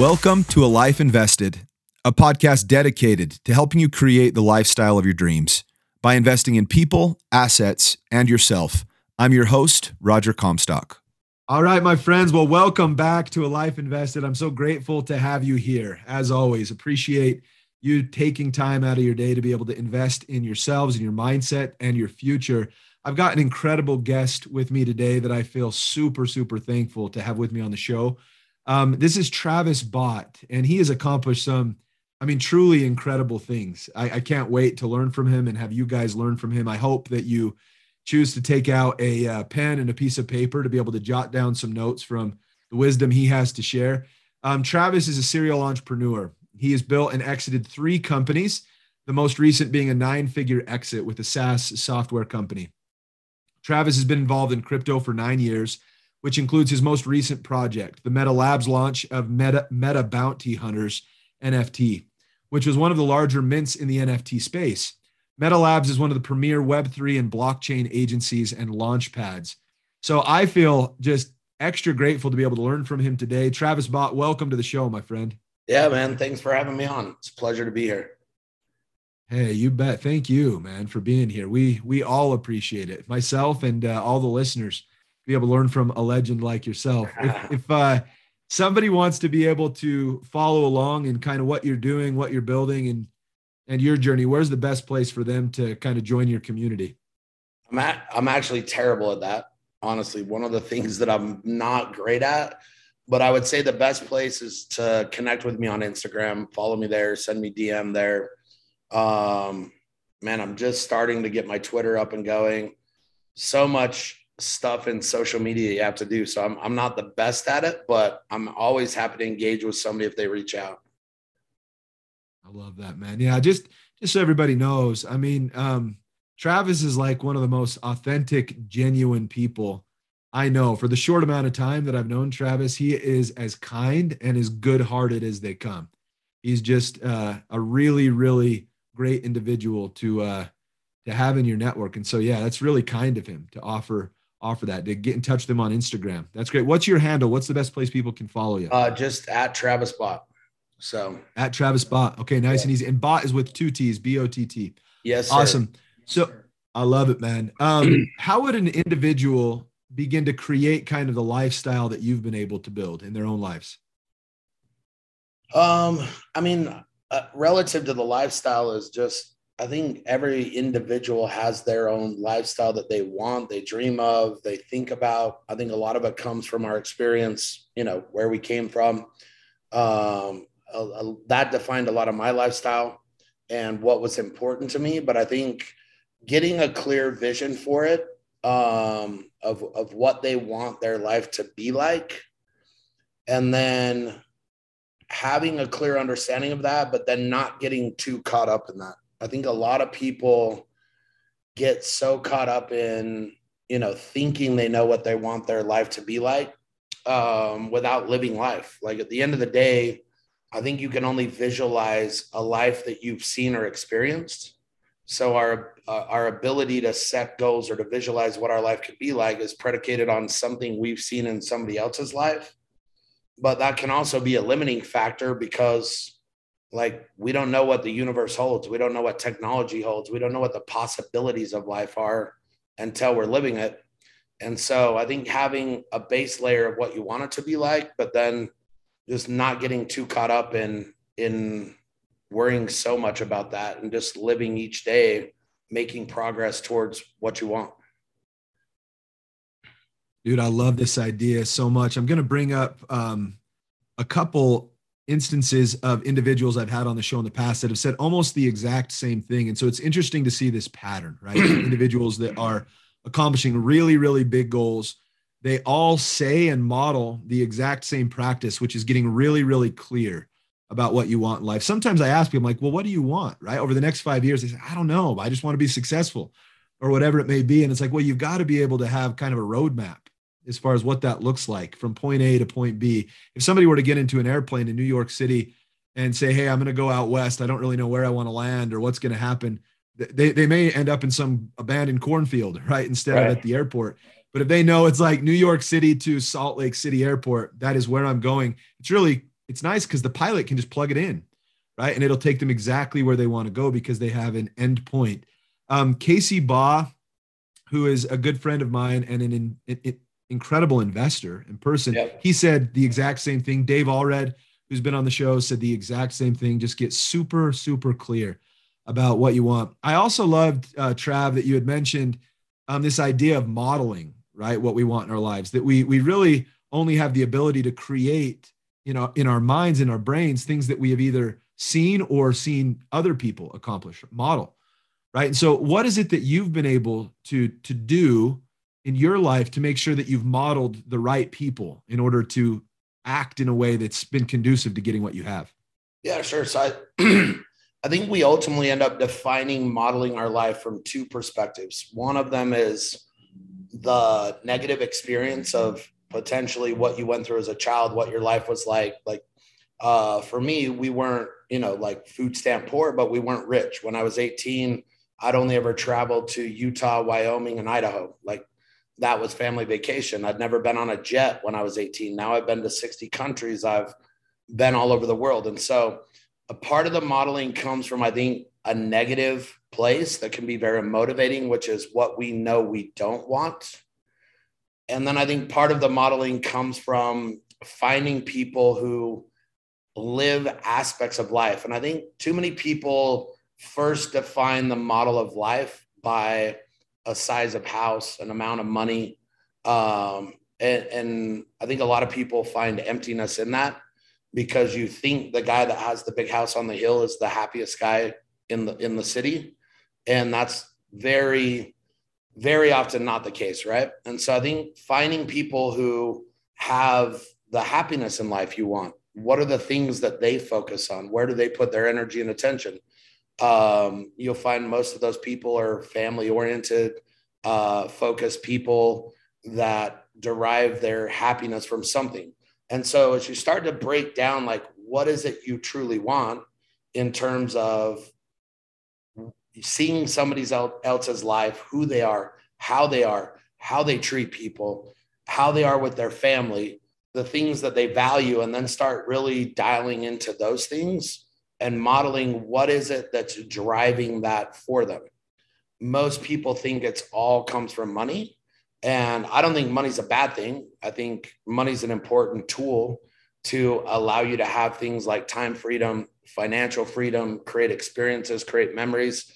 Welcome to A Life Invested, a podcast dedicated to helping you create the lifestyle of your dreams by investing in people, assets, and yourself. I'm your host, Roger Comstock. All right, my friends. Well, welcome back to A Life Invested. I'm so grateful to have you here. As always, appreciate you taking time out of your day to be able to invest in yourselves and your mindset and your future. I've got an incredible guest with me today that I feel super, super thankful to have with me on the show. Um, this is Travis Bott, and he has accomplished some, I mean, truly incredible things. I, I, can't wait to learn from him and have you guys learn from him. I hope that you choose to take out a uh, pen and a piece of paper to be able to jot down some notes from the wisdom he has to share. Um, Travis is a serial entrepreneur. He has built and exited three companies, the most recent being a nine figure exit with a SaaS software company. Travis has been involved in crypto for nine years which includes his most recent project, the Meta Labs launch of Meta, Meta Bounty Hunters NFT, which was one of the larger mints in the NFT space. Meta Labs is one of the premier Web3 and blockchain agencies and launch pads. So I feel just extra grateful to be able to learn from him today. Travis Bott, welcome to the show, my friend. Yeah, man. Thanks for having me on. It's a pleasure to be here. Hey, you bet. Thank you, man, for being here. We we all appreciate it. Myself and uh, all the listeners be able to learn from a legend like yourself. If, if uh, somebody wants to be able to follow along and kind of what you're doing, what you're building, and and your journey, where's the best place for them to kind of join your community? I'm at, I'm actually terrible at that. Honestly, one of the things that I'm not great at, but I would say the best place is to connect with me on Instagram, follow me there, send me DM there. Um, man, I'm just starting to get my Twitter up and going. So much stuff in social media you have to do. So I'm, I'm not the best at it, but I'm always happy to engage with somebody if they reach out. I love that, man. Yeah, just just so everybody knows. I mean, um, Travis is like one of the most authentic, genuine people I know. For the short amount of time that I've known Travis, he is as kind and as good-hearted as they come. He's just uh, a really, really great individual to uh, to have in your network. And so, yeah, that's really kind of him to offer offer that to get in touch with them on Instagram. That's great. What's your handle? What's the best place people can follow you? Uh, just at Travis Bott. So at Travis Bott. Okay, nice yeah. and easy. And Bott is with two T's, B O T T. Yes. Sir. Awesome. So I love it, man. Um, how would an individual begin to create kind of the lifestyle that you've been able to build in their own lives? Um, I mean, uh, relative to the lifestyle is just I think every individual has their own lifestyle that they want, they dream of, they think about. I think a lot of it comes from our experience, you know, where we came from. Um, that defined a lot of my lifestyle and what was important to me. But I think getting a clear vision for it um, of, of what they want their life to be like, and then having a clear understanding of that, but then not getting too caught up in that. I think a lot of people get so caught up in, you know, thinking they know what they want their life to be like um, without living life. Like at the end of the day, I think you can only visualize a life that you've seen or experienced. So our uh, our ability to set goals or to visualize what our life could be like is predicated on something we've seen in somebody else's life. But that can also be a limiting factor because like we don't know what the universe holds. We don't know what technology holds. We don't know what the possibilities of life are until we're living it. And so i think having a base layer of what you want it to be like but then just not getting too caught up in in worrying so much about that and just living each day making progress towards what you want. Dude i love this idea so much. I'm going to bring up um, a couple instances of individuals I've had on the show in the past that have said almost the exact same thing. And so it's interesting to see this pattern, right? individuals that are accomplishing really, really big goals. They all say and model the exact same practice, which is getting really, really clear about what you want in life. Sometimes I ask people, like, well, what do you want, right? Over the next five years, they say, I don't know. I just want to be successful or whatever it may be. And it's like, well, you've got to be able to have kind of a roadmap as far as what that looks like from point A to point B. If somebody were to get into an airplane in New York City and say, Hey, I'm going to go out west, I don't really know where I want to land or what's going to happen, they, they may end up in some abandoned cornfield, right? Instead right. of at the airport. But if they know it's like New York City to Salt Lake City Airport, that is where I'm going. It's really it's nice because the pilot can just plug it in, right? And it'll take them exactly where they want to go because they have an end point. Um, Casey Baugh, who is a good friend of mine and an in, in, incredible investor in person, yep. he said the exact same thing. Dave Allred, who's been on the show, said the exact same thing. Just get super, super clear about what you want. I also loved, uh, Trav, that you had mentioned um, this idea of modeling, right? What we want in our lives, that we, we really only have the ability to create, you know, in our minds, in our brains, things that we have either seen or seen other people accomplish, model, right? And so, what is it that you've been able to to do in your life to make sure that you've modeled the right people in order to act in a way that's been conducive to getting what you have? Yeah, sure. So I, I think we ultimately end up defining modeling our life from two perspectives. One of them is the negative experience of potentially what you went through as a child, what your life was like. Like uh, for me, we weren't, you know, like food stamp poor, but we weren't rich. When I was 18, I'd only ever traveled to Utah, Wyoming, and Idaho. Like that was family vacation. I'd never been on a jet when I was 18. Now I've been to 60 countries. I've been all over the world. And so a part of the modeling comes from, I think, a negative place that can be very motivating, which is what we know we don't want. And then I think part of the modeling comes from finding people who live aspects of life. And I think too many people first define the model of life by a size of house, an amount of money. Um, and, and I think a lot of people find emptiness in that because you think the guy that has the big house on the hill is the happiest guy in the in the city. And that's very very often not the case right? And so i think finding people who have the happiness in life you want what are the things that they focus on? Where do they put their energy and attention um, you'll find most of those people are family oriented uh, focused people that derive their happiness from something. And so as you start to break down, like, what is it you truly want in terms of seeing somebody else's life, who they are, how they are, how they treat people, how they are with their family, the things that they value, and then start really dialing into those things and modeling what is it that's driving that for them. Most people think it's all comes from money and I don't think money's a bad thing. I think money's an important tool to allow you to have things like time freedom, financial freedom, create experiences, create memories.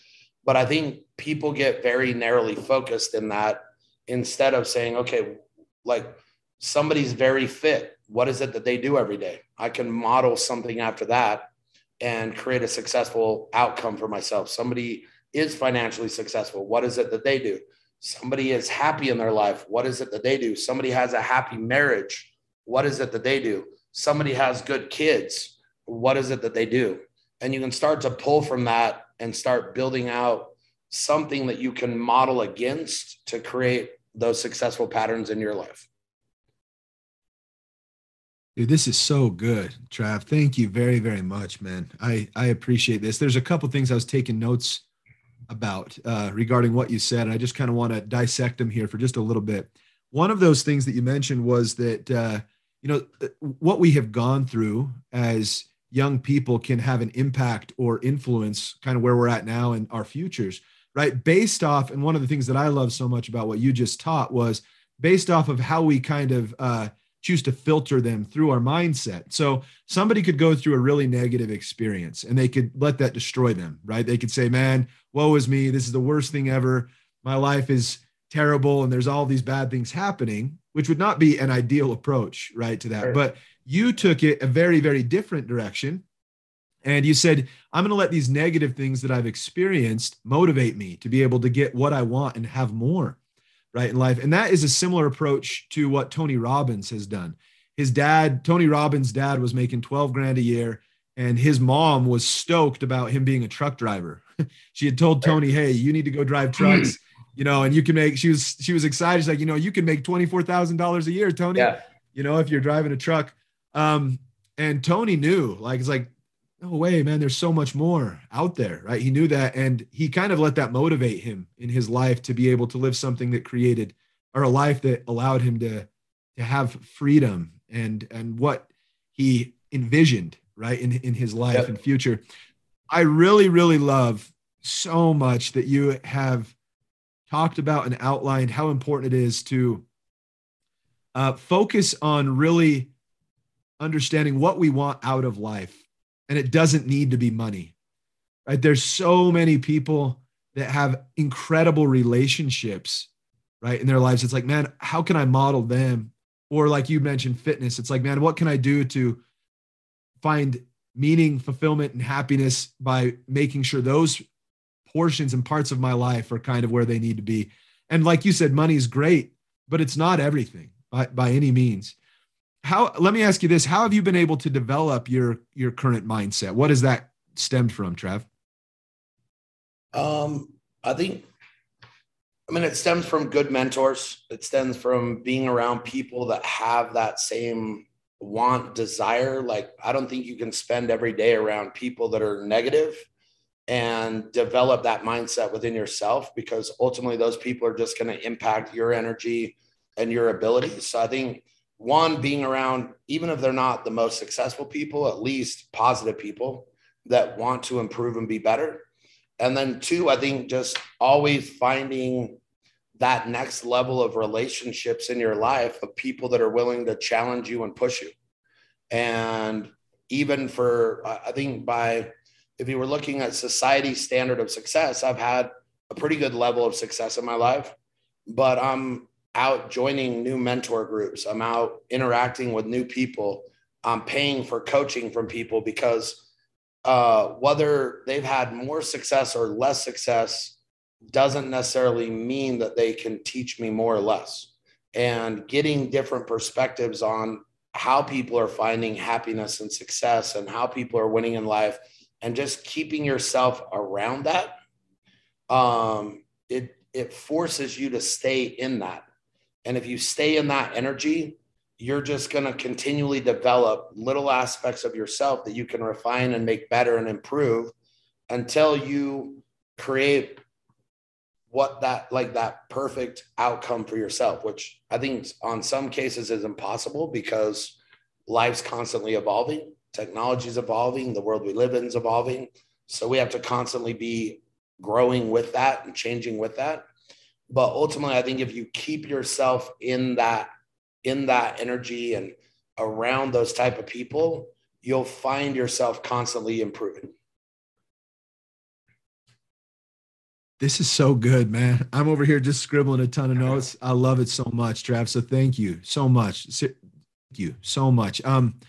But I think people get very narrowly focused in that instead of saying, okay, like somebody's very fit. What is it that they do every day? I can model something after that and create a successful outcome for myself. Somebody is financially successful. What is it that they do? Somebody is happy in their life. What is it that they do? Somebody has a happy marriage. What is it that they do? Somebody has good kids. What is it that they do? And you can start to pull from that and start building out something that you can model against to create those successful patterns in your life. Dude, this is so good, Trav. Thank you very, very much, man. I I appreciate this. There's a couple things I was taking notes about uh, regarding what you said. And I just kind of want to dissect them here for just a little bit. One of those things that you mentioned was that, uh, you know, uh, what we have gone through as young people can have an impact or influence kind of where we're at now and our futures, right? Based off, and one of the things that I love so much about what you just taught was based off of how we kind of, uh, choose to filter them through our mindset. So somebody could go through a really negative experience and they could let that destroy them, right? They could say, man, woe is me. This is the worst thing ever. My life is terrible and there's all these bad things happening, which would not be an ideal approach, right, to that. But you took it a very, very different direction. And you said, I'm going to let these negative things that I've experienced motivate me to be able to get what I want and have more right in life. And that is a similar approach to what tony robbins has done. His dad tony robbins dad was making 12 grand a year and his mom was stoked about him being a truck driver. She had told tony hey you need to go drive trucks you know and you can make she was she was excited. She's like you know you can make $24000 a year tony yeah. you know if you're driving a truck. Um and tony knew like it's like no way, man, there's so much more out there, right? He knew that. And he kind of let that motivate him in his life to be able to live something that created or a life that allowed him to, to have freedom and, and what he envisioned, right, in, in his life Yep. and future. I really, really love so much that you have talked about and outlined how important it is to uh, focus on really understanding what we want out of life. And it doesn't need to be money, right? There's so many people that have incredible relationships, right, in their lives. It's like, man, how can I model them? Or like you mentioned, fitness. It's like, man, what can I do to find meaning, fulfillment, and happiness by making sure those portions and parts of my life are kind of where they need to be. And like you said, money is great, but it's not everything by, by any means. How let me ask you this. How have you been able to develop your your current mindset? What has that stemmed from, Trav? Um, I think, I mean, it stems from good mentors. It stems from being around people that have that same want, desire. Like, I don't think you can spend every day around people that are negative and develop that mindset within yourself because ultimately those people are just going to impact your energy and your abilities. So I think one being around, even if they're not the most successful people, at least positive people that want to improve and be better. And then two i think just always finding that next level of relationships in your life of people that are willing to challenge you and push you. And even for i think by if you were looking at society's standard of success i've had a pretty good level of success in my life but i'm out joining new mentor groups. I'm out interacting with new people. I'm paying for coaching from people because uh, whether they've had more success or less success doesn't necessarily mean that they can teach me more or less. And getting different perspectives on how people are finding happiness and success and how people are winning in life and just keeping yourself around that um, it it forces you to stay in that and if you stay in that energy you're just going to continually develop little aspects of yourself that you can refine and make better and improve until you create what that like that perfect outcome for yourself which i think on some cases is impossible because life's constantly evolving technology is evolving the world we live in is evolving. So we have to constantly be growing with that and changing with that but ultimately i think if you keep yourself in that in that energy and around those type of people, you'll find yourself constantly improving. This is so good, man. I'm over here just scribbling a ton of notes. I love it so much, Trav. So thank you so much. Thank you so much. Um,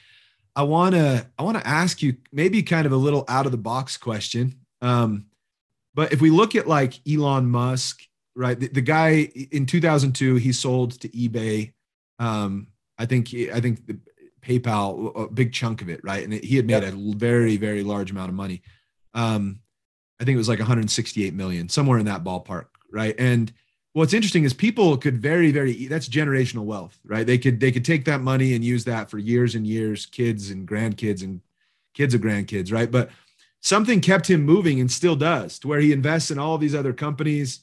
I wanna I wanna ask you maybe kind of a little out of the box question. Um, but if we look at like Elon Musk, right? The, the guy in 2002 he sold to eBay um, I think I think the PayPal a big chunk of it, right? And he had made yep. a very very large amount of money. Um, I think it was like 168 million, somewhere in that ballpark, right? And what's interesting is people could very very that's generational wealth, right? They could they could take that money and use that for years and years, kids and grandkids and kids of grandkids, right? But something kept him moving and still does to where he invests in all these other companies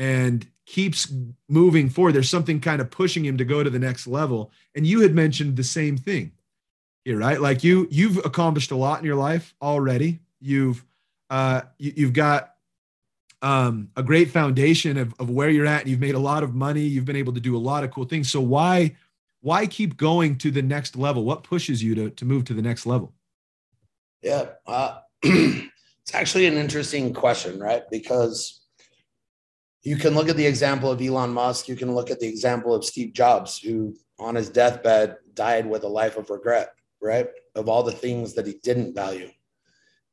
and keeps moving forward. There's something kind of pushing him to go to the next level. And you had mentioned the same thing here, right? Like you, you've accomplished a lot in your life already. You've, uh, you, you've got um, a great foundation of, of where you're at. And you've made a lot of money. You've been able to do a lot of cool things. So why, why keep going to the next level? What pushes you to, to move to the next level? Yeah. Uh, it's actually an interesting question, right? Because you can look at the example of Elon Musk. You can look at the example of Steve Jobs, who on his deathbed died with a life of regret, right? Of all the things that he didn't value.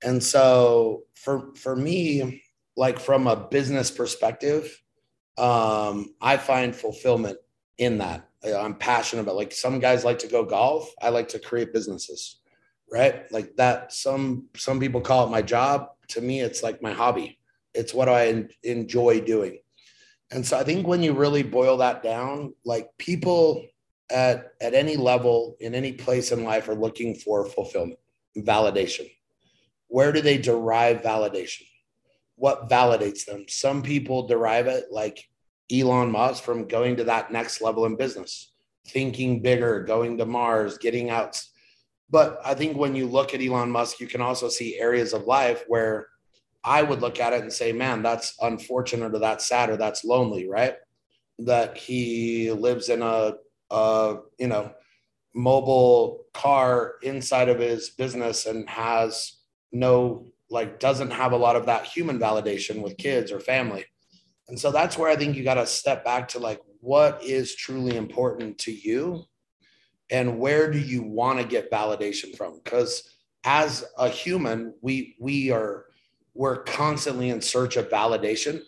And so for for me, like from a business perspective, um, I find fulfillment in that. I'm passionate about like some guys like to go golf. I like to create businesses, right? Like that. Some some people call it my job. To me, it's like my hobby it's what I enjoy doing. And so I think when you really boil that down, like people at, at any level in any place in life are looking for fulfillment, validation. Where do they derive validation? What validates them? Some people derive it like Elon Musk from going to that next level in business, thinking bigger, going to Mars, getting out, But I think when you look at Elon Musk, you can also see areas of life where I would look at it and say, man, that's unfortunate or that's sad or that's lonely, right? That he lives in a, a you know, mobile car inside of his business and has no, like, doesn't have a lot of that human validation with kids or family. And so that's where I think you got to step back to like, what is truly important to you and where do you want to get validation from because as a human we we are we're constantly in search of validation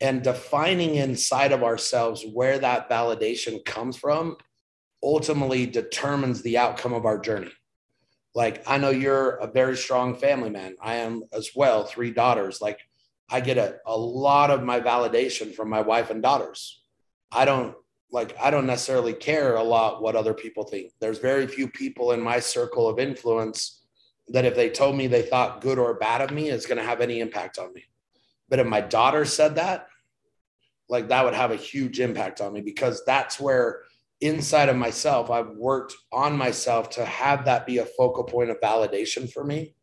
and defining inside of ourselves where that validation comes from ultimately determines the outcome of our journey. Like i know you're a very strong family man. I am as well three daughters. Like i get a, a lot of my validation from my wife and daughters. I don't like I don't necessarily care a lot what other people think. There's very few people in my circle of influence that if they told me they thought good or bad of me is going to have any impact on me. But if my daughter said that, like that would have a huge impact on me because that's where inside of myself I've worked on myself to have that be a focal point of validation for me.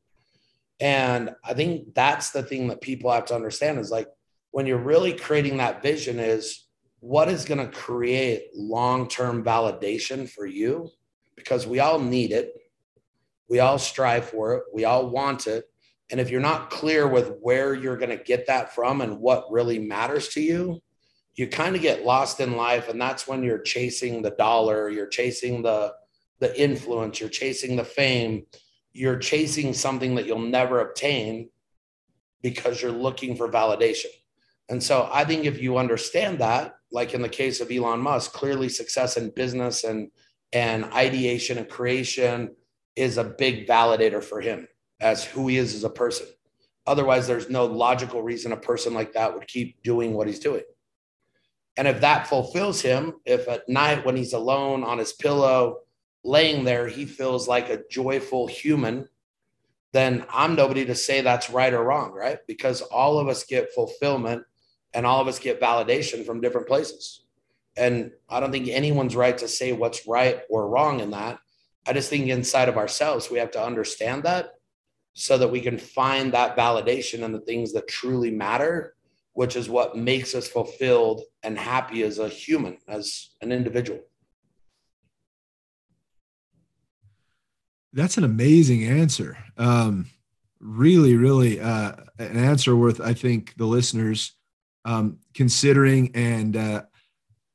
And I think that's the thing that people have to understand is like when you're really creating that vision is what is going to create long-term validation for you because we all need it we all strive for it. We all want it. And if you're not clear with where you're going to get that from and what really matters to you you kind of get lost in life and that's when you're chasing the dollar you're chasing the the influence you're chasing the fame you're chasing something that you'll never obtain because you're looking for validation. And so i think if you understand that like in the case of Elon Musk, clearly success in business and and ideation and creation is a big validator for him as who he is as a person. Otherwise, there's no logical reason a person like that would keep doing what he's doing. And if that fulfills him, if at night when he's alone on his pillow, laying there, he feels like a joyful human, then I'm nobody to say that's right or wrong, right? Because all of us get fulfillment and all of us get validation from different places. And I don't think anyone's right to say what's right or wrong in that. I just think inside of ourselves, we have to understand that so that we can find that validation in the things that truly matter, which is what makes us fulfilled and happy as a human, as an individual. That's an amazing answer. Um, really, really, uh, an answer worth, I think, the listeners um, considering. And uh,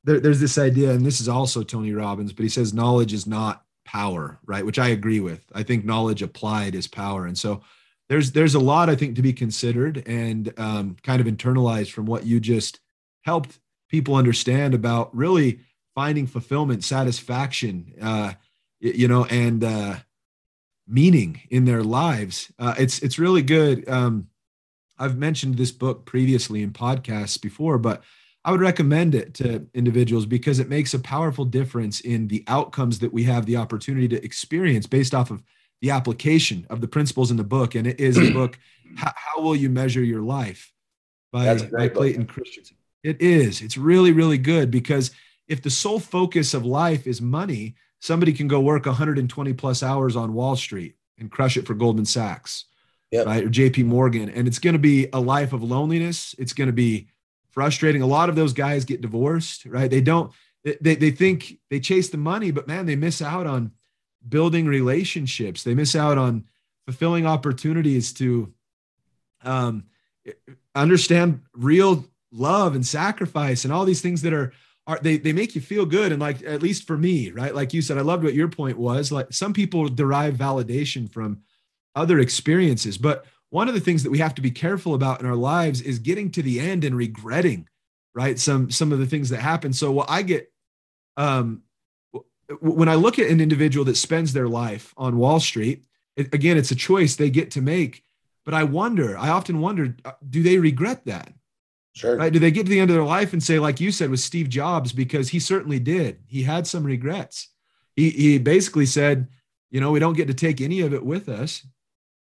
there, there's this idea, and this is also Tony Robbins, but he says knowledge is not power, right? Which I agree with. I think knowledge applied is power, and so there's there's a lot I think to be considered and um, kind of internalized from what you just helped people understand about really finding fulfillment, satisfaction, uh, you know, and uh, meaning in their lives. Uh, it's it's really good. Um, I've mentioned this book previously in podcasts before, but I would recommend it to individuals because it makes a powerful difference in the outcomes that we have the opportunity to experience based off of the application of the principles in the book. And it is the book, How, How, Will You Measure Your Life by, by Clayton. Christensen. It is. It's really, really good because if the sole focus of life is money, somebody can go work 120 plus hours on Wall Street and crush it for Goldman Sachs yep. right? Or JP Morgan. And it's going to be a life of loneliness. It's going to be frustrating. A lot of those guys get divorced, right? They don't, they, they think they chase the money, but man, they miss out on building relationships. They miss out on fulfilling opportunities to um, understand real love and sacrifice and all these things that are, are they, they make you feel good. And like, at least for me, right? Like you said, I loved what your point was like some people derive validation from other experiences. But one of the things that we have to be careful about in our lives is getting to the end and regretting, right? Some some of the things that happen. So what I get um when I look at an individual that spends their life on Wall Street, it, again, it's a choice they get to make. But I wonder, I often wonder, uh, do they regret that? Sure. Right? Do they get to the end of their life and say, like you said with Steve Jobs, because he certainly did. He had some regrets. He he basically said, you know, we don't get to take any of it with us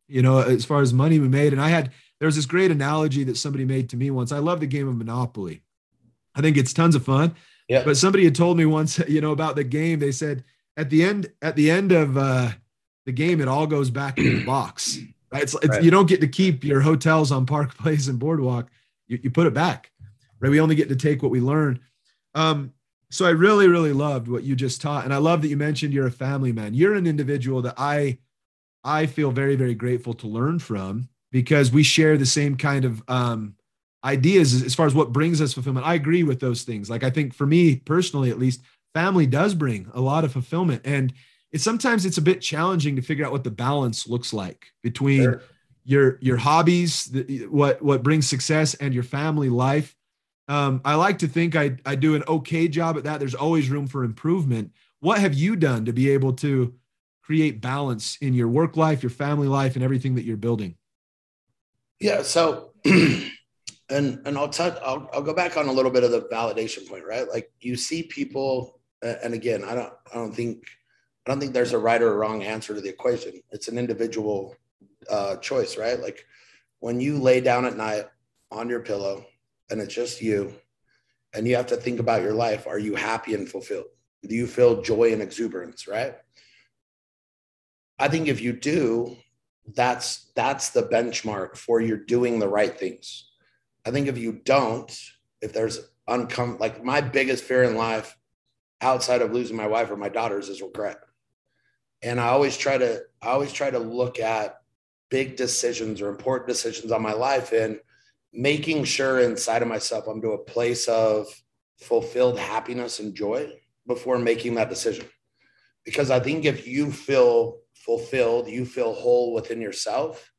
you know, as far as money we made. And I had, there was this great analogy that somebody made to me once. I love the game of Monopoly. I think it's tons of fun. Yeah. But somebody had told me once, you know, about the game. They said, at the end at the end of uh, the game, it all goes back in the box. It's, it's Right. you don't get to keep your hotels on Park Place and Boardwalk. You, you put it back. Right? We only get to take what we learn. Um, so I really, really loved what you just taught, and I love that you mentioned you're a family man. You're an individual that I I feel very, very grateful to learn from because we share the same kind of um, ideas as- far as what brings us fulfillment. I agree with those things. Like I think for me personally, at least, family does bring a lot of fulfillment, and it's sometimes it's a bit challenging to figure out what the balance looks like between Sure. your your hobbies, the, what what brings success, and your family life. Um, I like to think I I do an okay job at that. There's always room for improvement. What have you done to be able to create balance in your work life, your family life, and everything that you're building? Yeah. So, and and I'll touch. I'll I'll go back on a little bit of the validation point, right? Like you see people, and again, I don't I don't think I don't think there's a right or wrong answer to the equation. It's an individual uh, choice, right? Like when you lay down at night on your pillow and it's just you, and you have to think about your life. Are you happy and fulfilled? Do you feel joy and exuberance, right? I think if you do, that's that's the benchmark for you're doing the right things. I think if you don't, if there's uncom like my biggest fear in life outside of losing my wife or my daughters is regret. And I always try to I always try to look at big decisions or important decisions on my life and making sure inside of myself I'm to a place of fulfilled happiness and joy before making that decision. Because I think if you feel fulfilled, you feel whole within yourself,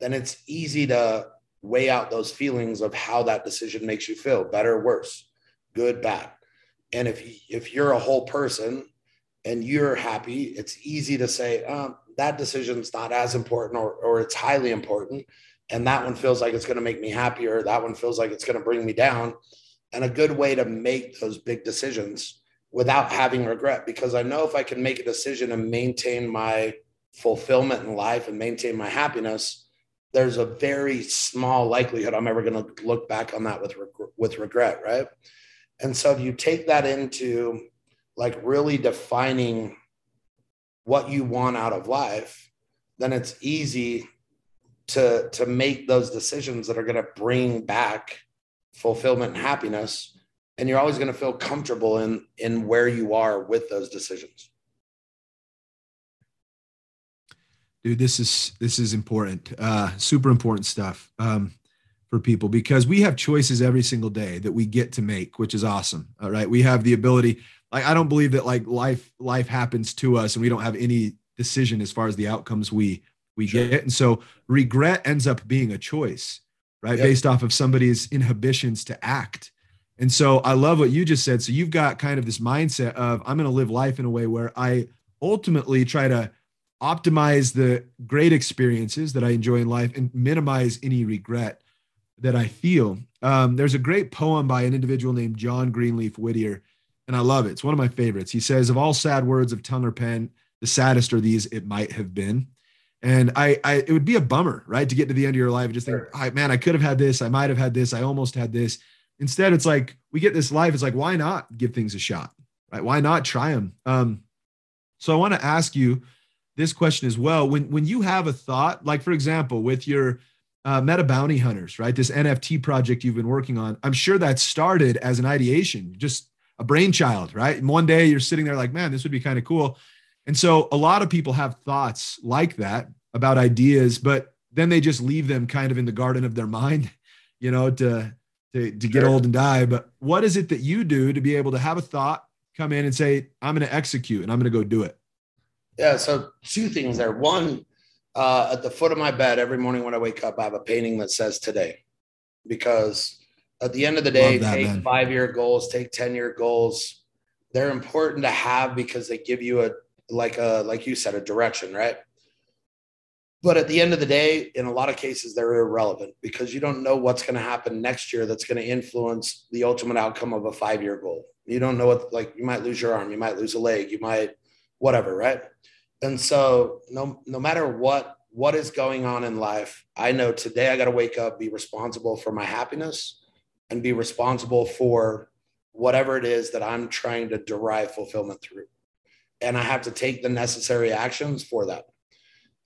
then it's easy to weigh out those feelings of how that decision makes you feel better, worse, good, bad. And if if you're a whole person and you're happy, it's easy to say um, that decision's not as important or, or it's highly important. And that one feels like it's going to make me happier. That one feels like it's going to bring me down. And a good way to make those big decisions without having regret, because I know if I can make a decision and maintain my fulfillment in life and maintain my happiness, there's a very small likelihood I'm ever going to look back on that with reg- with regret, right? And so if you take that into like really defining what you want out of life, then it's easy to to make those decisions that are going to bring back fulfillment and happiness and you're always going to feel comfortable in in where you are with those decisions. Dude this is this is important uh super important stuff um for people because we have choices every single day that we get to make which is awesome all right? We have the ability like i don't believe that like life life happens to us and we don't have any decision as far as the outcomes we we Sure. get. And so regret ends up being a choice right? Yep. based off of somebody's inhibitions to act and so i love what you just said so you've got kind of this mindset of i'm going to live life in a way where i ultimately try to optimize the great experiences that I enjoy in life and minimize any regret that I feel. Um, there's a great poem by an individual named John Greenleaf Whittier, and I love it. It's one of my favorites. He says, Of all sad words of tongue or pen, the saddest are these, it might have been. And I, I, it would be a bummer, right, to get to the end of your life and just think, Sure. "Ah, man, I could have had this, I might have had this, I almost had this. Instead, it's like we get this life. It's like, why not give things a shot, right? Why not try them? Um, so I want to ask you this question as well. When when you have a thought, like for example, with your uh, Meta Bounty Hunters, right? This NFT project you've been working on. I'm sure that started as an ideation, just a brainchild, right? And one day you're sitting there like, man, this would be kind of cool. And so a lot of people have thoughts like that about ideas, but then they just leave them kind of in the garden of their mind, you know, to to, to get Sure. old and die. But what is it that you do to be able to have a thought, come in and say, I'm going to execute and I'm going to go do it? yeah so two things there one uh, at the foot of my bed every morning when i wake up i have a painting that says today because at the end of the day that, take five year goals take 10 year goals they're important to have because they give you a like a like you said a direction right but at the end of the day in a lot of cases they're irrelevant because you don't know what's going to happen next year that's going to influence the ultimate outcome of a five year goal. You don't know what like you might lose your arm you might lose a leg you might whatever right? And so no no matter what what is going on in life i know today i got to wake up be responsible for my happiness and be responsible for whatever it is that i'm trying to derive fulfillment through. And I have to take the necessary actions for that.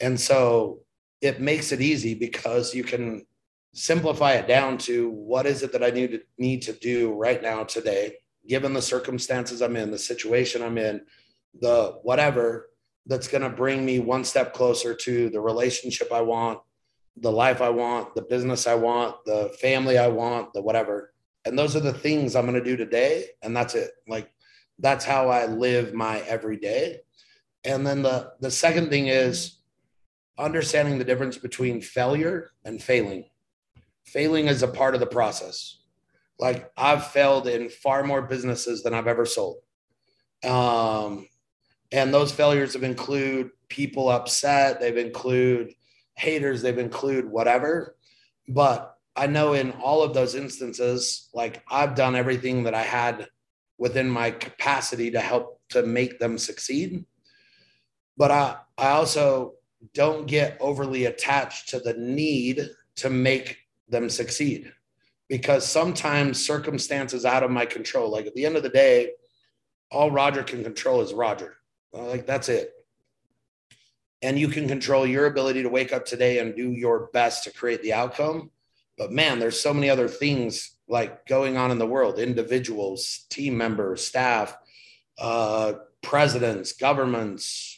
And so it makes it easy because you can simplify it down to what is it that I need to need to do right now today, given the circumstances I'm in, the situation I'm in, the whatever that's going to bring me one step closer to the relationship I want, the life I want, the business I want, the family I want, the whatever. And those are the things I'm going to do today. And that's it. Like that's how I live my everyday. And then the, the second thing is understanding the difference between failure and failing. Failing is a part of the process. Like I've failed in far more businesses than I've ever sold. Um, and those failures have include people upset, they've include haters, they've include whatever. But I know in all of those instances, like I've done everything that I had within my capacity to help to make them succeed. But I, I also don't get overly attached to the need to make them succeed because sometimes circumstances out of my control, like at the end of the day, all Roger can control is Roger. Like that's it. And you can control your ability to wake up today and do your best to create the outcome. But man, there's so many other things like going on in the world individuals, team members, staff, uh, presidents, governments,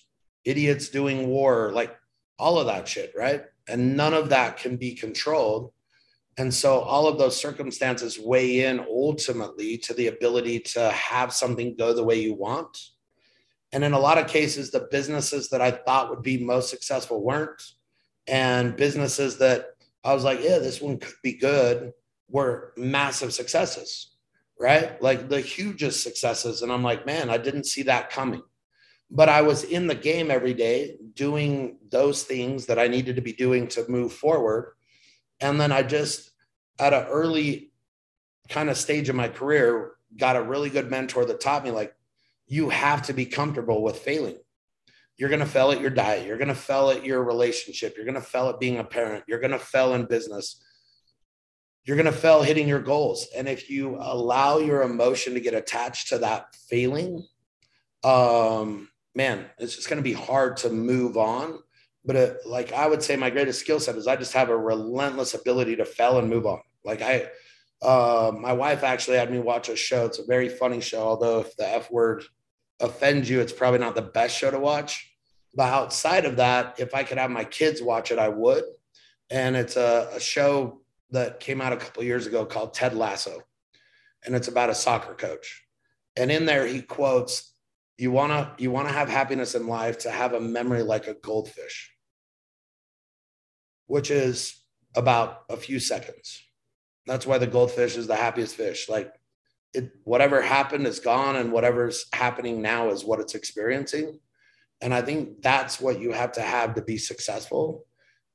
idiots doing war, like all of that shit, right? And none of that can be controlled. And so all of those circumstances weigh in ultimately to the ability to have something go the way you want. And in a lot of cases, the businesses that I thought would be most successful weren't. And businesses that I was like, yeah, this one could be good were massive successes, right? Like the hugest successes. And I'm like, man, I didn't see that coming. But I was in the game every day doing those things that I needed to be doing to move forward. And then I just, at an early kind of stage of my career, got a really good mentor that taught me like, you have to be comfortable with failing. You're going to fail at your diet. You're going to fail at your relationship. You're going to fail at being a parent. You're going to fail in business you're going to fail hitting your goals. And if you allow your emotion to get attached to that failing, um, man, it's just going to be hard to move on. But it, uh, like I would say, my greatest skill set is I just have a relentless ability to fail and move on. Like I, uh, my wife actually had me watch a show. It's a very funny show, although if the F word offends you, it's probably not the best show to watch. But outside of that, if I could have my kids watch it, I would. And it's a, a show that came out a couple years ago called Ted Lasso, and it's about a soccer coach. And in there, he quotes, "You wanna you wanna have happiness in life to have a memory like a goldfish, which is about a few seconds. That's why the goldfish is the happiest fish. Like it, whatever happened is gone, and whatever's happening now is what it's experiencing. And I think that's what you have to have to be successful.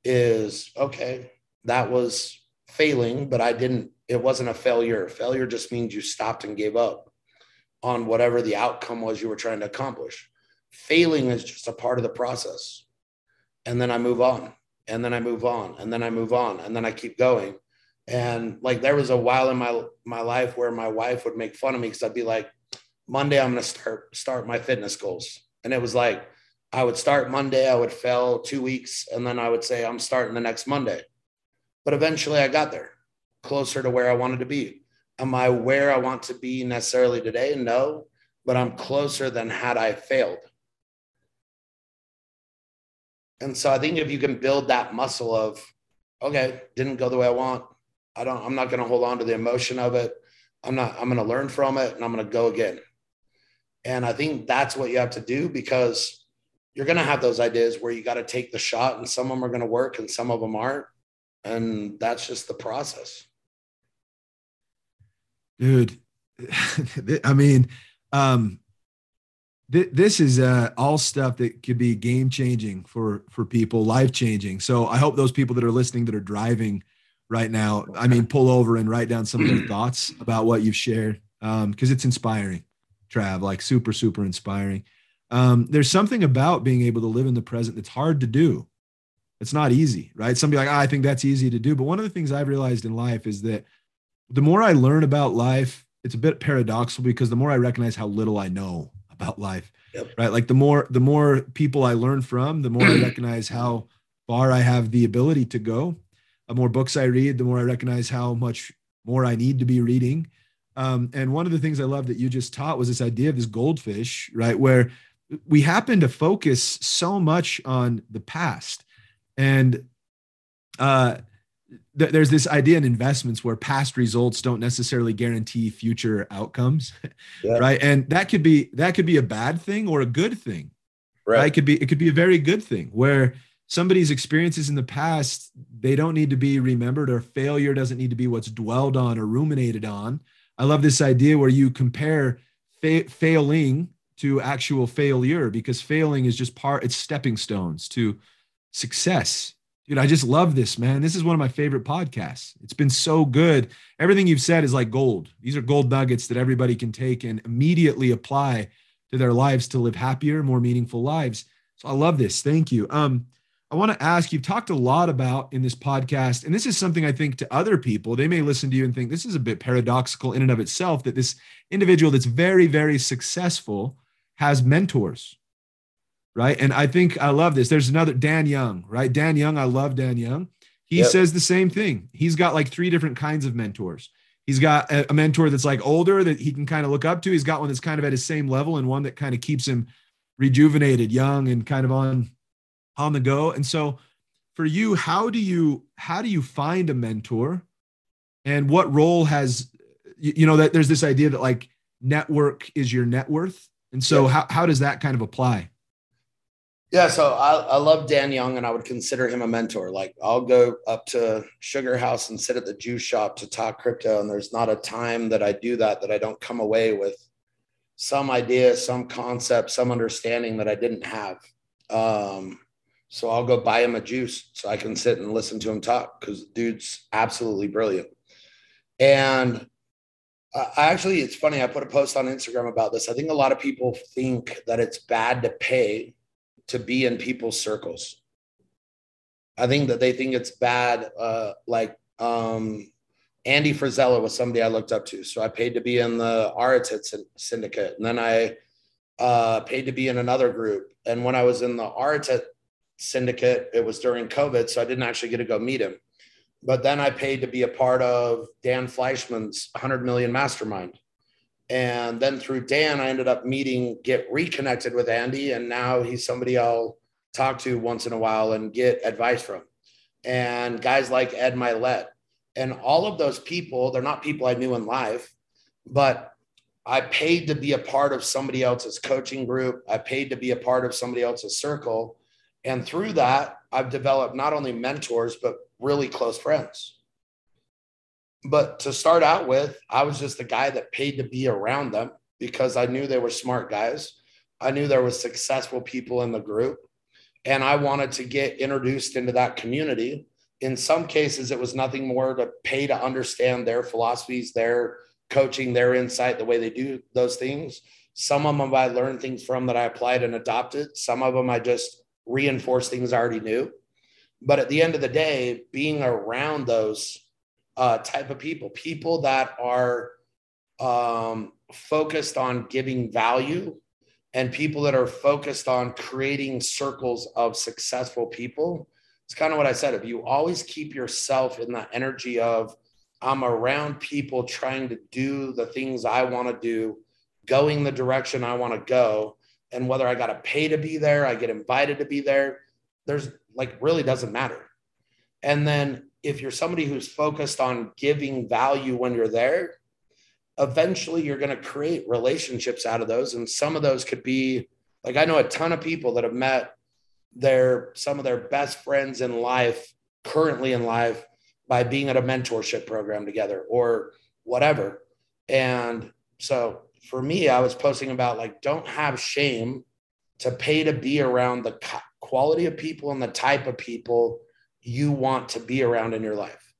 Is okay. That was failing, but I didn't, it wasn't a failure. Failure just means you stopped and gave up on whatever the outcome was you were trying to accomplish. Failing is just a part of the process. And then I move on, and then I move on, and then I move on, and then I keep going. And like there was a while in my my life where my wife would make fun of me because I'd be like, Monday I'm gonna start start my fitness goals. And it was like I would start Monday, I would fail two weeks, and then I would say I'm starting the next Monday. But eventually I got there closer to where I wanted to be. Am I where I want to be necessarily today? No, but I'm closer than had I failed. And so I think if you can build that muscle of, okay, didn't go the way I want. I don't, I'm not going to hold on to the emotion of it. I'm not, I'm going to learn from it and I'm going to go again. And I think that's what you have to do because you're going to have those ideas where you got to take the shot and some of them are going to work and some of them aren't and that's just the process dude i mean um th- this is uh, all stuff that could be game changing for for people life changing so i hope those people that are listening that are driving right now i mean pull over and write down some of their thoughts about what you've shared um because it's inspiring trav like super super inspiring um there's something about being able to live in the present that's hard to do it's not easy, right? Somebody like, oh, I think that's easy to do. But one of the things I've realized in life is that the more I learn about life, it's a bit paradoxical because the more I recognize how little I know about life. Yep. Right. Like the more the more people I learn from, the more I recognize how far I have the ability to go. The more books I read, the more I recognize how much more I need to be reading. Um, and one of the things I love that you just taught was this idea of this goldfish, right? Where we happen to focus so much on the past. And uh, th- there's this idea in investments where past results don't necessarily guarantee future outcomes, yeah. right? And that could be that could be a bad thing or a good thing, right? right? It could be it could be a very good thing where somebody's experiences in the past they don't need to be remembered or failure doesn't need to be what's dwelled on or ruminated on. I love this idea where you compare fa- failing to actual failure because failing is just part it's stepping stones to success Dude, I just love this, man. This is one of my favorite podcasts. It's been so good. Everything you've said is like gold. These are gold nuggets that everybody can take and immediately apply to their lives to live happier, more meaningful lives. So I love this. Thank you. Um, I want to ask you've talked a lot about in this podcast, and this is something I think to other people, they may listen to you and think this is a bit paradoxical in and of itself that this individual that's very, very successful has mentors right? And I think I love this. There's another Dan Young, right? Dan Young, I love Dan Young. He yep. says the same thing. He's got like three different kinds of mentors. He's got a, mentor that's like older that he can kind of look up to. He's got one that's kind of at his same level and one that kind of keeps him rejuvenated, young and kind of on on the go. And so for you, how do you how do you find a mentor? And what role has you, you know that there's this idea that like network is your net worth. And so yep. how, how does that kind of apply? Yeah, so I, I love Dan Young and I would consider him a mentor. Like I'll go up to Sugar House and sit at the juice shop to talk crypto. And there's not a time that I do that that I don't come away with some idea, some concept, some understanding that I didn't have. Um, so I'll go buy him a juice so I can sit and listen to him talk because dude's absolutely brilliant. And I actually, it's funny. I put a post on Instagram about this. I think a lot of people think that it's bad to pay to be in people's circles. I think that they think it's bad. Uh, like um, Andy Frisella was somebody I looked up to. So I paid to be in the Aratit syndicate. And then I uh, paid to be in another group. And when I was in the Aratit syndicate, it was during COVID. So I didn't actually get to go meet him. But then I paid to be a part of Dan Fleischman's 100 million mastermind. And then through Dan, I ended up meeting, get reconnected with Andy. And now he's somebody I'll talk to once in a while and get advice from. And guys like Ed Mylett. And all of those people, they're not people I knew in life, but I paid to be a part of somebody else's coaching group. I paid to be a part of somebody else's circle. And through that, I've developed not only mentors, but really close friends. But to start out with, I was just the guy that paid to be around them because I knew they were smart guys. I knew there was successful people in the group and I wanted to get introduced into that community. In some cases, it was nothing more to pay to understand their philosophies, their coaching, their insight, the way they do those things. Some of them I learned things from that I applied and adopted. Some of them I just reinforced things I already knew. But at the end of the day, being around those uh, type of people, people that are um, focused on giving value and people that are focused on creating circles of successful people. It's kind of what I said. If you always keep yourself in the energy of, I'm around people trying to do the things I want to do, going the direction I want to go. And whether I got to pay to be there, I get invited to be there, there's like really doesn't matter. And then if you're somebody who's focused on giving value when you're there, eventually you're going to create relationships out of those. And some of those could be like, I know a ton of people that have met their, some of their best friends in life, currently in life, by being at a mentorship program together or whatever. And so for me, I was posting about like, don't have shame to pay to be around the quality of people and the type of people you want to be around in your life.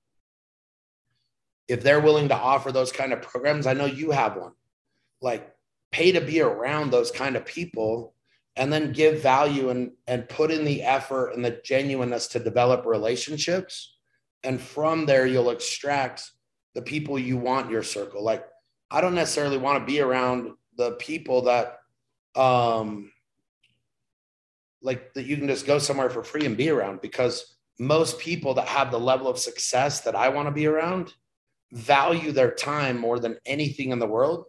If they're willing to offer those kind of programs, I know you have one. Like pay to be around those kind of people and then give value and and put in the effort and the genuineness to develop relationships and from there you'll extract the people you want your circle like i don't necessarily want to be around the people that um, like that you can just go somewhere for free and be around because most people that have the level of success that I want to be around value their time more than anything in the world.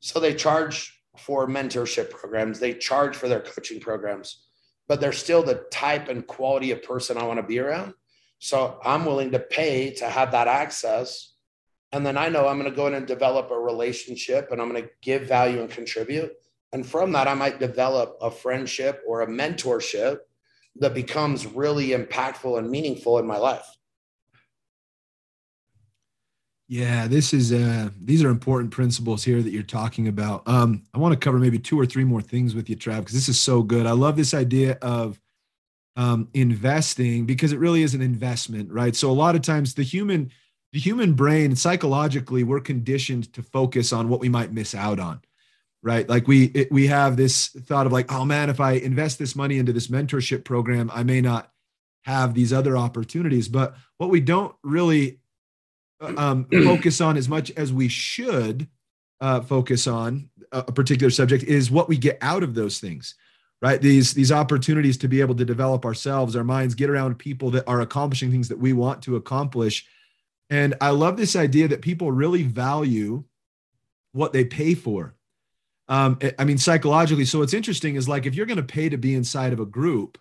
So they charge for mentorship programs, they charge for their coaching programs, but they're still the type and quality of person I want to be around. So I'm willing to pay to have that access. And then I know I'm going to go in and develop a relationship and I'm going to give value and contribute. And from that, I might develop a friendship or a mentorship that becomes really impactful and meaningful in my life. Yeah, this is uh these are important principles here that you're talking about. Um I want to cover maybe two or three more things with you Trav because this is so good. I love this idea of um investing because it really is an investment, right? So a lot of times the human the human brain psychologically we're conditioned to focus on what we might miss out on right? Like we it, we have this thought of like oh man if i invest this money into this mentorship program i may not have these other opportunities. But what we don't really uh, um, focus on as much as we should uh, focus on a particular subject is what we get out of those things right? These these opportunities to be able to develop ourselves our minds get around people that are accomplishing things that we want to accomplish. And i love this idea that people really value what they pay for um, I mean, psychologically. So what's interesting is like if you're going to pay to be inside of a group,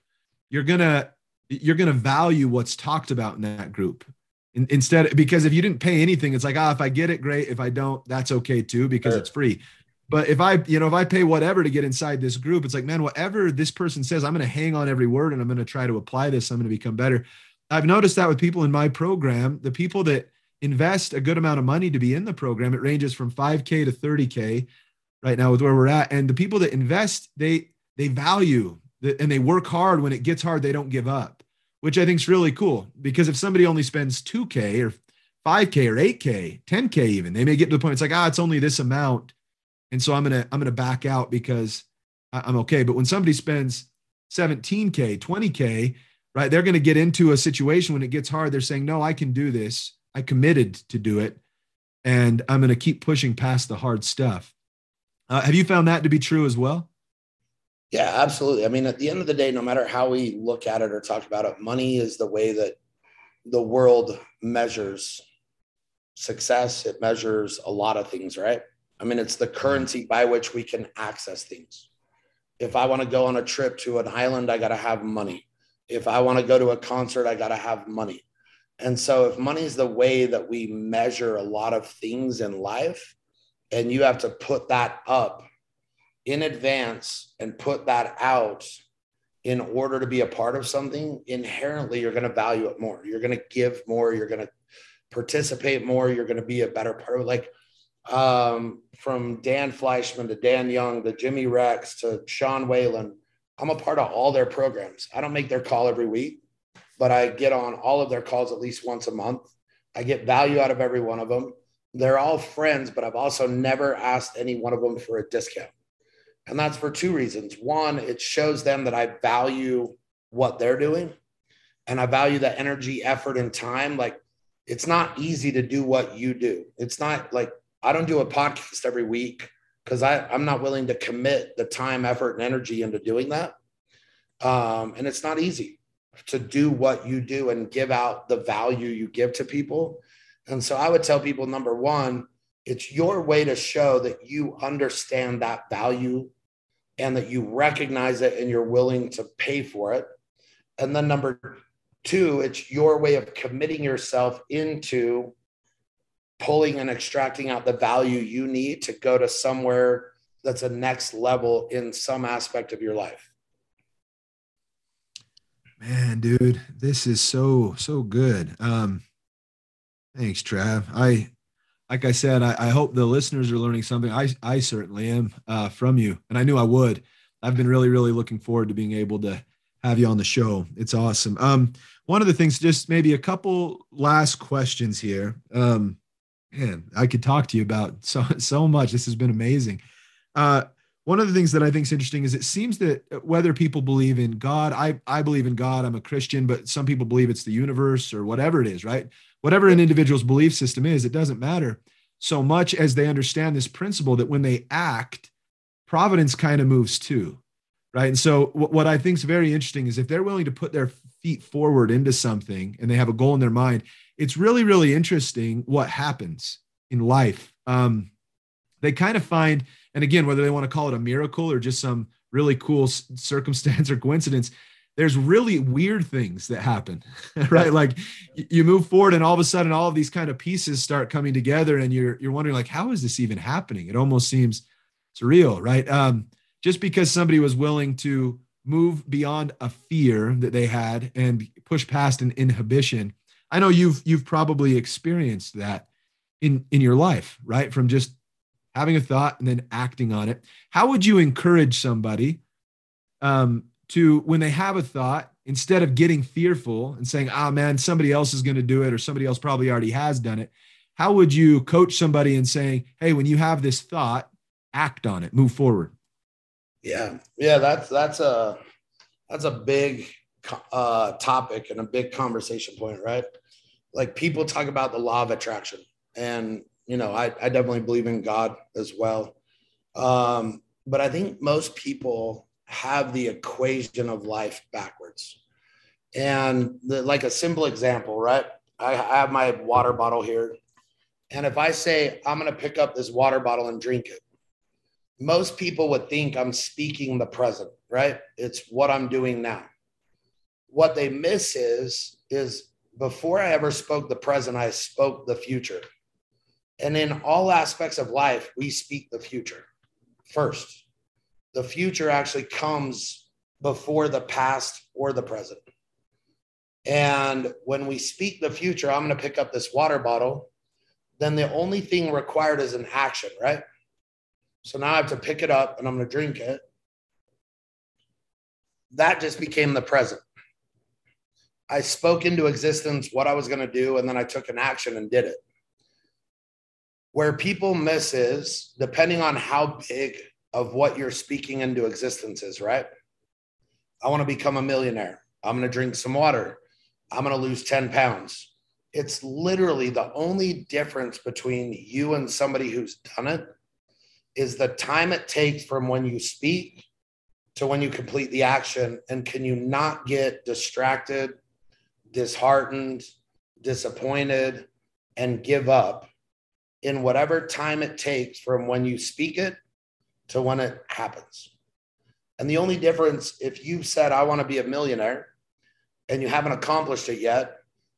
you're gonna you're gonna value what's talked about in that group. In, instead, because if you didn't pay anything, it's like ah, if I get it, great. If I don't, that's okay too because sure. it's free. But if I, you know, if I pay whatever to get inside this group, it's like, man, whatever this person says, I'm going to hang on every word and I'm going to try to apply this. I'm going to become better. I've noticed that with people in my program, the people that invest a good amount of money to be in the program, it ranges from 5K to 30K right now with where we're at. And the people that invest, they they value and they work hard. When it gets hard, they don't give up, which I think is really cool. Because if somebody only spends 2K or 5K or 8K, 10K even, they may get to the point it's like, ah, it's only this amount. And so I'm gonna I'm gonna back out because I'm okay. But when somebody spends 17K, 20K, right, they're gonna get into a situation when it gets hard. They're saying, No, I can do this. I committed to do it. And I'm gonna keep pushing past the hard stuff. Uh, have you found that to be true as well? Yeah, absolutely. I mean, at the end of the day, no matter how we look at it or talk about it, money is the way that the world measures success. It measures a lot of things, right? I mean, it's the currency by which we can access things. If I want to go on a trip to an island, I got to have money. If I want to go to a concert, I got to have money. And so, if money is the way that we measure a lot of things in life, and you have to put that up in advance and put that out in order to be a part of something inherently you're going to value it more. You're going to give more. You're going to participate more. You're going to be a better part of it like um, from dan fleischman to dan young to jimmy rex to sean whalen i'm a part of all their programs. I don't make their call every week but i get on all of their calls at least once a month. I get value out of every one of them they're all friends, but I've also never asked any one of them for a discount. And that's for two reasons. One, it shows them that I value what they're doing and I value the energy, effort, and time. Like it's not easy to do what you do. It's not like I don't do a podcast every week because I'm not willing to commit the time, effort, and energy into doing that. Um, and it's not easy to do what you do and give out the value you give to people and so I would tell people number one, it's your way to show that you understand that value and that you recognize it and you're willing to pay for it. And then number two, it's your way of committing yourself into pulling and extracting out the value you need to go to somewhere that's a next level in some aspect of your life. Man, dude, this is so, so good. Um, Thanks, Trav. I, like I said, I, I, hope the listeners are learning something. I, I certainly am uh, from you, and I knew I would. I've been really, really looking forward to being able to have you on the show. It's awesome. Um, one of the things, just maybe a couple last questions here. Um, man, I could talk to you about so so much. This has been amazing. Uh, one of the things that I think is interesting is it seems that whether people believe in God, I I believe in God. I'm a Christian, but some people believe it's the universe or whatever it is, right? whatever an individual's belief system is, it doesn't matter so much as they understand this principle that when they act providence kind of moves too right and so what i think is very interesting is if they're willing to put their feet forward into something and they have a goal in their mind it's really really interesting what happens in life um, they kind of find and again whether they want to call it a miracle or just some really cool circumstance or coincidence there's really weird things that happen right? Like you move forward and all of a sudden all of these kind of pieces start coming together and you're you're wondering like how is this even happening? It almost seems surreal right? Um, just because somebody was willing to move beyond a fear that they had and push past an inhibition i know you've you've probably experienced that in in your life right? From just having a thought and then acting on it. How would you encourage somebody um, to when they have a thought instead of getting fearful and saying ah oh, man somebody else is going to do it or somebody else probably already has done it how would you coach somebody in saying hey when you have this thought act on it move forward yeah. Yeah that's that's a that's a big uh, topic and a big conversation point right? Like people talk about the law of attraction and you know i, I definitely believe in god as well um, but i think most people have the equation of life backwards and the, like a simple example right I, I have my water bottle here and if i say i'm going to pick up this water bottle and drink it most people would think I'm speaking the present, right? It's what I'm doing now. What they miss is is before I ever spoke the present, I spoke the future. And in all aspects of life, we speak the future first. The future actually comes before the past or the present. And when we speak the future, I'm going to pick up this water bottle, then the only thing required is an action, right? So now I have to pick it up and I'm going to drink it. That just became the present. I spoke into existence what I was going to do, and then I took an action and did it. Where people miss is depending on how big of what you're speaking into existence is, right? I want to become a millionaire. I'm going to drink some water. I'm going to lose 10 pounds. It's literally the only difference between you and somebody who's done it is the time it takes from when you speak to when you complete the action. And can you not get distracted, disheartened, disappointed, and give up in whatever time it takes from when you speak it to when it happens? And the only difference, if you've said, I want to be a millionaire, and you haven't accomplished it yet,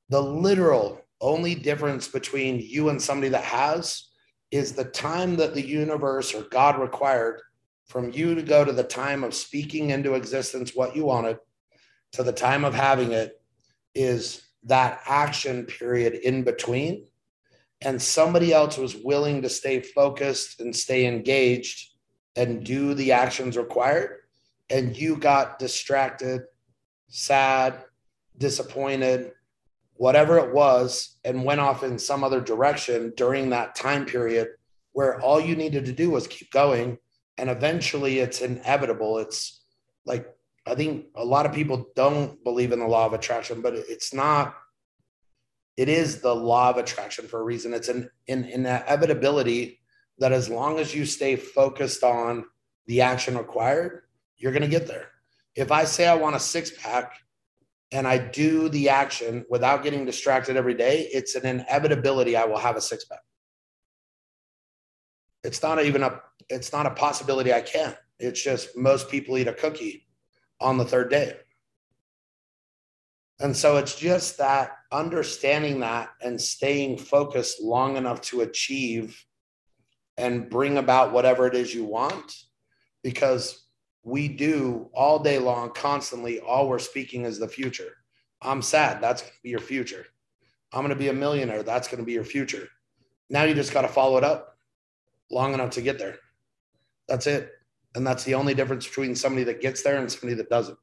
the literal only difference between you and somebody that has is the time that the universe or God required from you to go to the time of speaking into existence what you wanted to the time of having it is that action period in between. And somebody else was willing to stay focused and stay engaged and do the actions required. And you got distracted, sad, disappointed, whatever it was and went off in some other direction during that time period where all you needed to do was keep going and eventually it's inevitable it's like i think a lot of people don't believe in the law of attraction but it's not it mm-hmm. is the law of attraction for a reason it's an, an inevitability that as long as you stay focused on the action required you're going to get there if i say i want a six pack and I do the action without getting distracted every day, it's an inevitability I will have a six pack. It's not even a it's not a possibility I can't. It's just most people eat a cookie on the third day. And so it's just that understanding that and staying focused long enough to achieve and bring about whatever it is you want because we do all day long, constantly, all we're speaking is the future. I'm sad. That's going to be your future. I'm going to be a millionaire. That's going to be your future. Now you just got to follow it up long enough to get there. That's it. And that's the only difference between somebody that gets there and somebody that doesn't.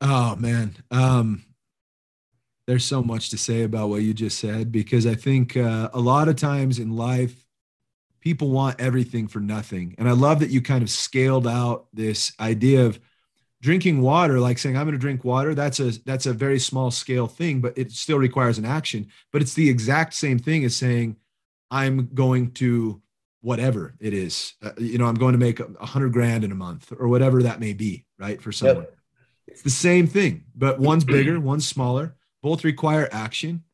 Oh man. Um there's so much to say about what you just said because I think uh, a lot of times in life people want everything for nothing. And I love that you kind of scaled out this idea of drinking water, like saying, I'm going to drink water. That's a, that's a very small scale thing, but it still requires an action. But it's the exact same thing as saying, I'm going to whatever it is. Uh, you know, I'm going to make a hundred grand in a month or whatever that may be, right? For someone, yep. It's the same thing, but one's bigger, one's smaller. Both require action.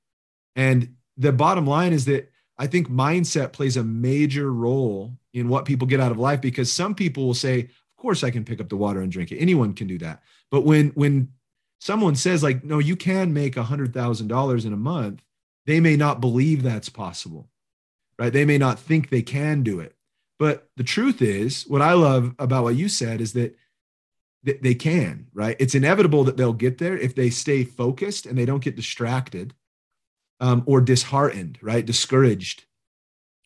And the bottom line is that I think mindset plays a major role in what people get out of life because some people will say, of course I can pick up the water and drink it. Anyone can do that. But when when someone says like, no, you can make a hundred thousand dollars in a month, they may not believe that's possible right? They may not think they can do it. But the truth is, what I love about what you said is that they can, right? It's inevitable that they'll get there if they stay focused and they don't get distracted um, or disheartened, right? Discouraged.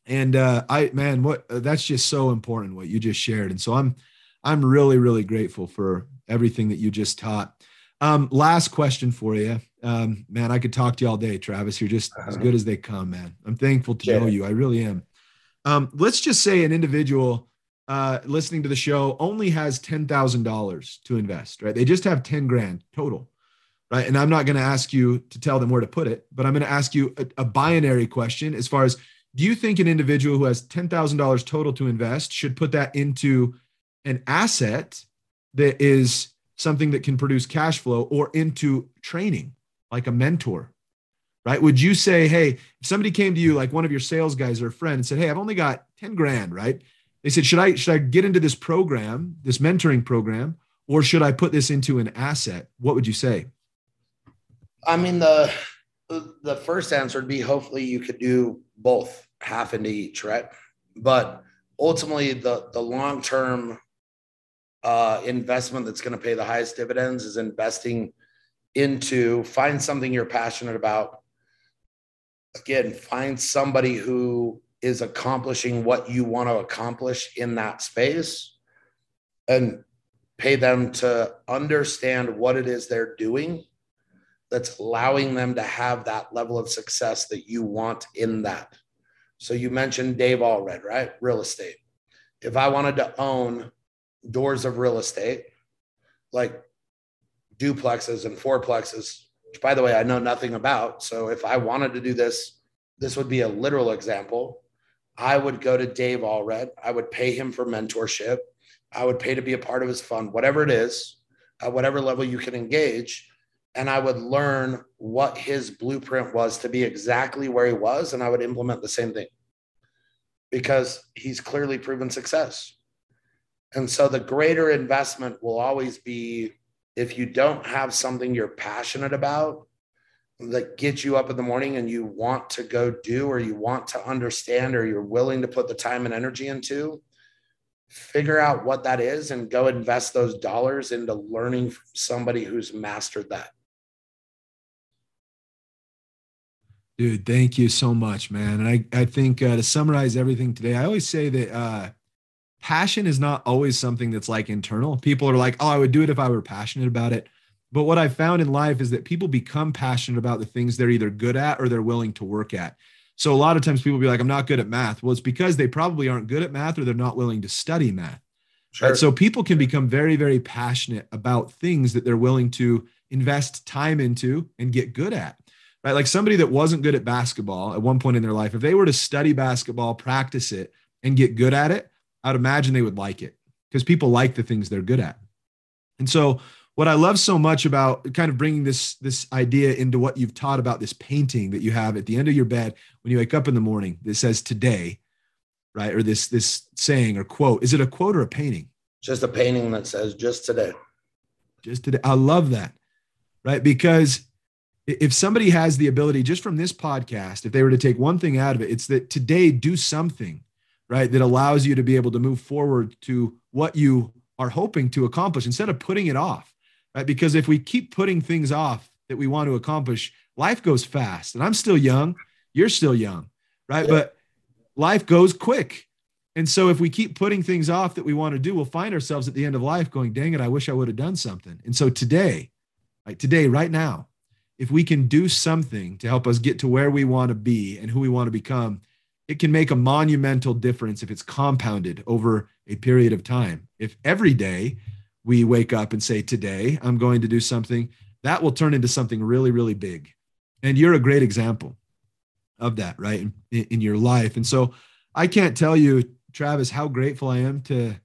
And uh, I, man, what uh, that's just so important what you just shared. And so I'm, I'm really, really grateful for everything that you just taught. Um, last question for you. Um, man, I could talk to you all day, Travis. You're just as uh-huh. good as they come, man. I'm thankful to yeah. know you. I really am. Um, let's just say an individual uh, listening to the show only has $10,000 to invest, right? They just have 10 grand total, right? And I'm not going to ask you to tell them where to put it, but I'm going to ask you a, a binary question as far as do you think an individual who has $10,000 total to invest should put that into an asset that is something that can produce cash flow or into training like a mentor right would you say hey if somebody came to you like one of your sales guys or a friend and said hey i've only got 10 grand right they said should i should i get into this program this mentoring program or should i put this into an asset? What would you say? I mean the the first answer would be hopefully you could do both half into each right? But ultimately the the long term uh, investment that's going to pay the highest dividends is investing into find something you're passionate about. Again, find somebody who is accomplishing what you want to accomplish in that space and pay them to understand what it is they're doing that's allowing them to have that level of success that you want in that. So you mentioned Dave Allred, right? Real estate. If I wanted to own doors of real estate, like duplexes and fourplexes, which by the way, I know nothing about. So if I wanted to do this, this would be a literal example. I would go to Dave Allred. I would pay him for mentorship. I would pay to be a part of his fund, whatever it is, at whatever level you can engage. And I would learn what his blueprint was to be exactly where he was. And I would implement the same thing because he's clearly proven success. And so the greater investment will always be if you don't have something you're passionate about that gets you up in the morning and you want to go do or you want to understand or you're willing to put the time and energy into, figure out what that is and go invest those dollars into learning from somebody who's mastered that. Dude, thank you so much, man. And I, I think uh, to summarize everything today, I always say that uh, passion is not always something that's like internal. People are like, oh, I would do it if I were passionate about it. But what I've found in life is that people become passionate about the things they're either good at or they're willing to work at. So a lot of times people be like, I'm not good at math. Well, it's because they probably aren't good at math or they're not willing to study math. Sure. Right? So people can become very, very passionate about things that they're willing to invest time into and get good at. Right. Like somebody that wasn't good at basketball at one point in their life, if they were to study basketball, practice it, and get good at it, I'd imagine they would like it because people like the things they're good at. And so what I love so much about kind of bringing this this idea into what you've taught about this painting that you have at the end of your bed when you wake up in the morning that says today, right? Or this this saying or quote. Is it a quote or a painting? Just a painting that says just today. Just today. I love that. Right? Because if somebody has the ability just from this podcast, if they were to take one thing out of it, it's that today do something right? That allows you to be able to move forward to what you are hoping to accomplish instead of putting it off, right? Because if we keep putting things off that we want to accomplish, life goes fast. And I'm still young, you're still young, right? Yeah. But life goes quick. And so if we keep putting things off that we want to do, we'll find ourselves at the end of life going, dang it, I wish I would have done something. And so today, like today, right now, if we can do something to help us get to where we want to be and who we want to become, it can make a monumental difference if it's compounded over a period of time. If every day we wake up and say, Today I'm going to do something, that will turn into something really, really big. And you're a great example. of that, right, in, in your life. And so I can't tell you, Travis, how grateful I am to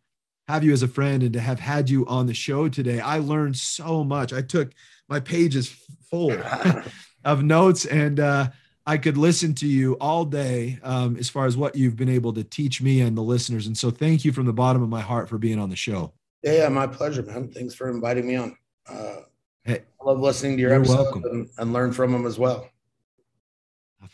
have you as a friend and to have had you on the show today. I learned so much. I took my pages full of notes and uh, I could listen to you all day um, as far as what you've been able to teach me and the listeners. And so thank you from the bottom of my heart for being on the show. Yeah, yeah my pleasure, man. Thanks for inviting me on. Uh, hey, I love listening to your episodes and, and learn from them as well.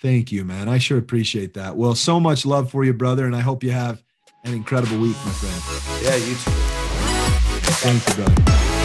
Thank you, man. I sure appreciate that. Well, so much love for you, brother, and I hope you have an incredible week, my friend. Yeah, you too. Thank you, brother.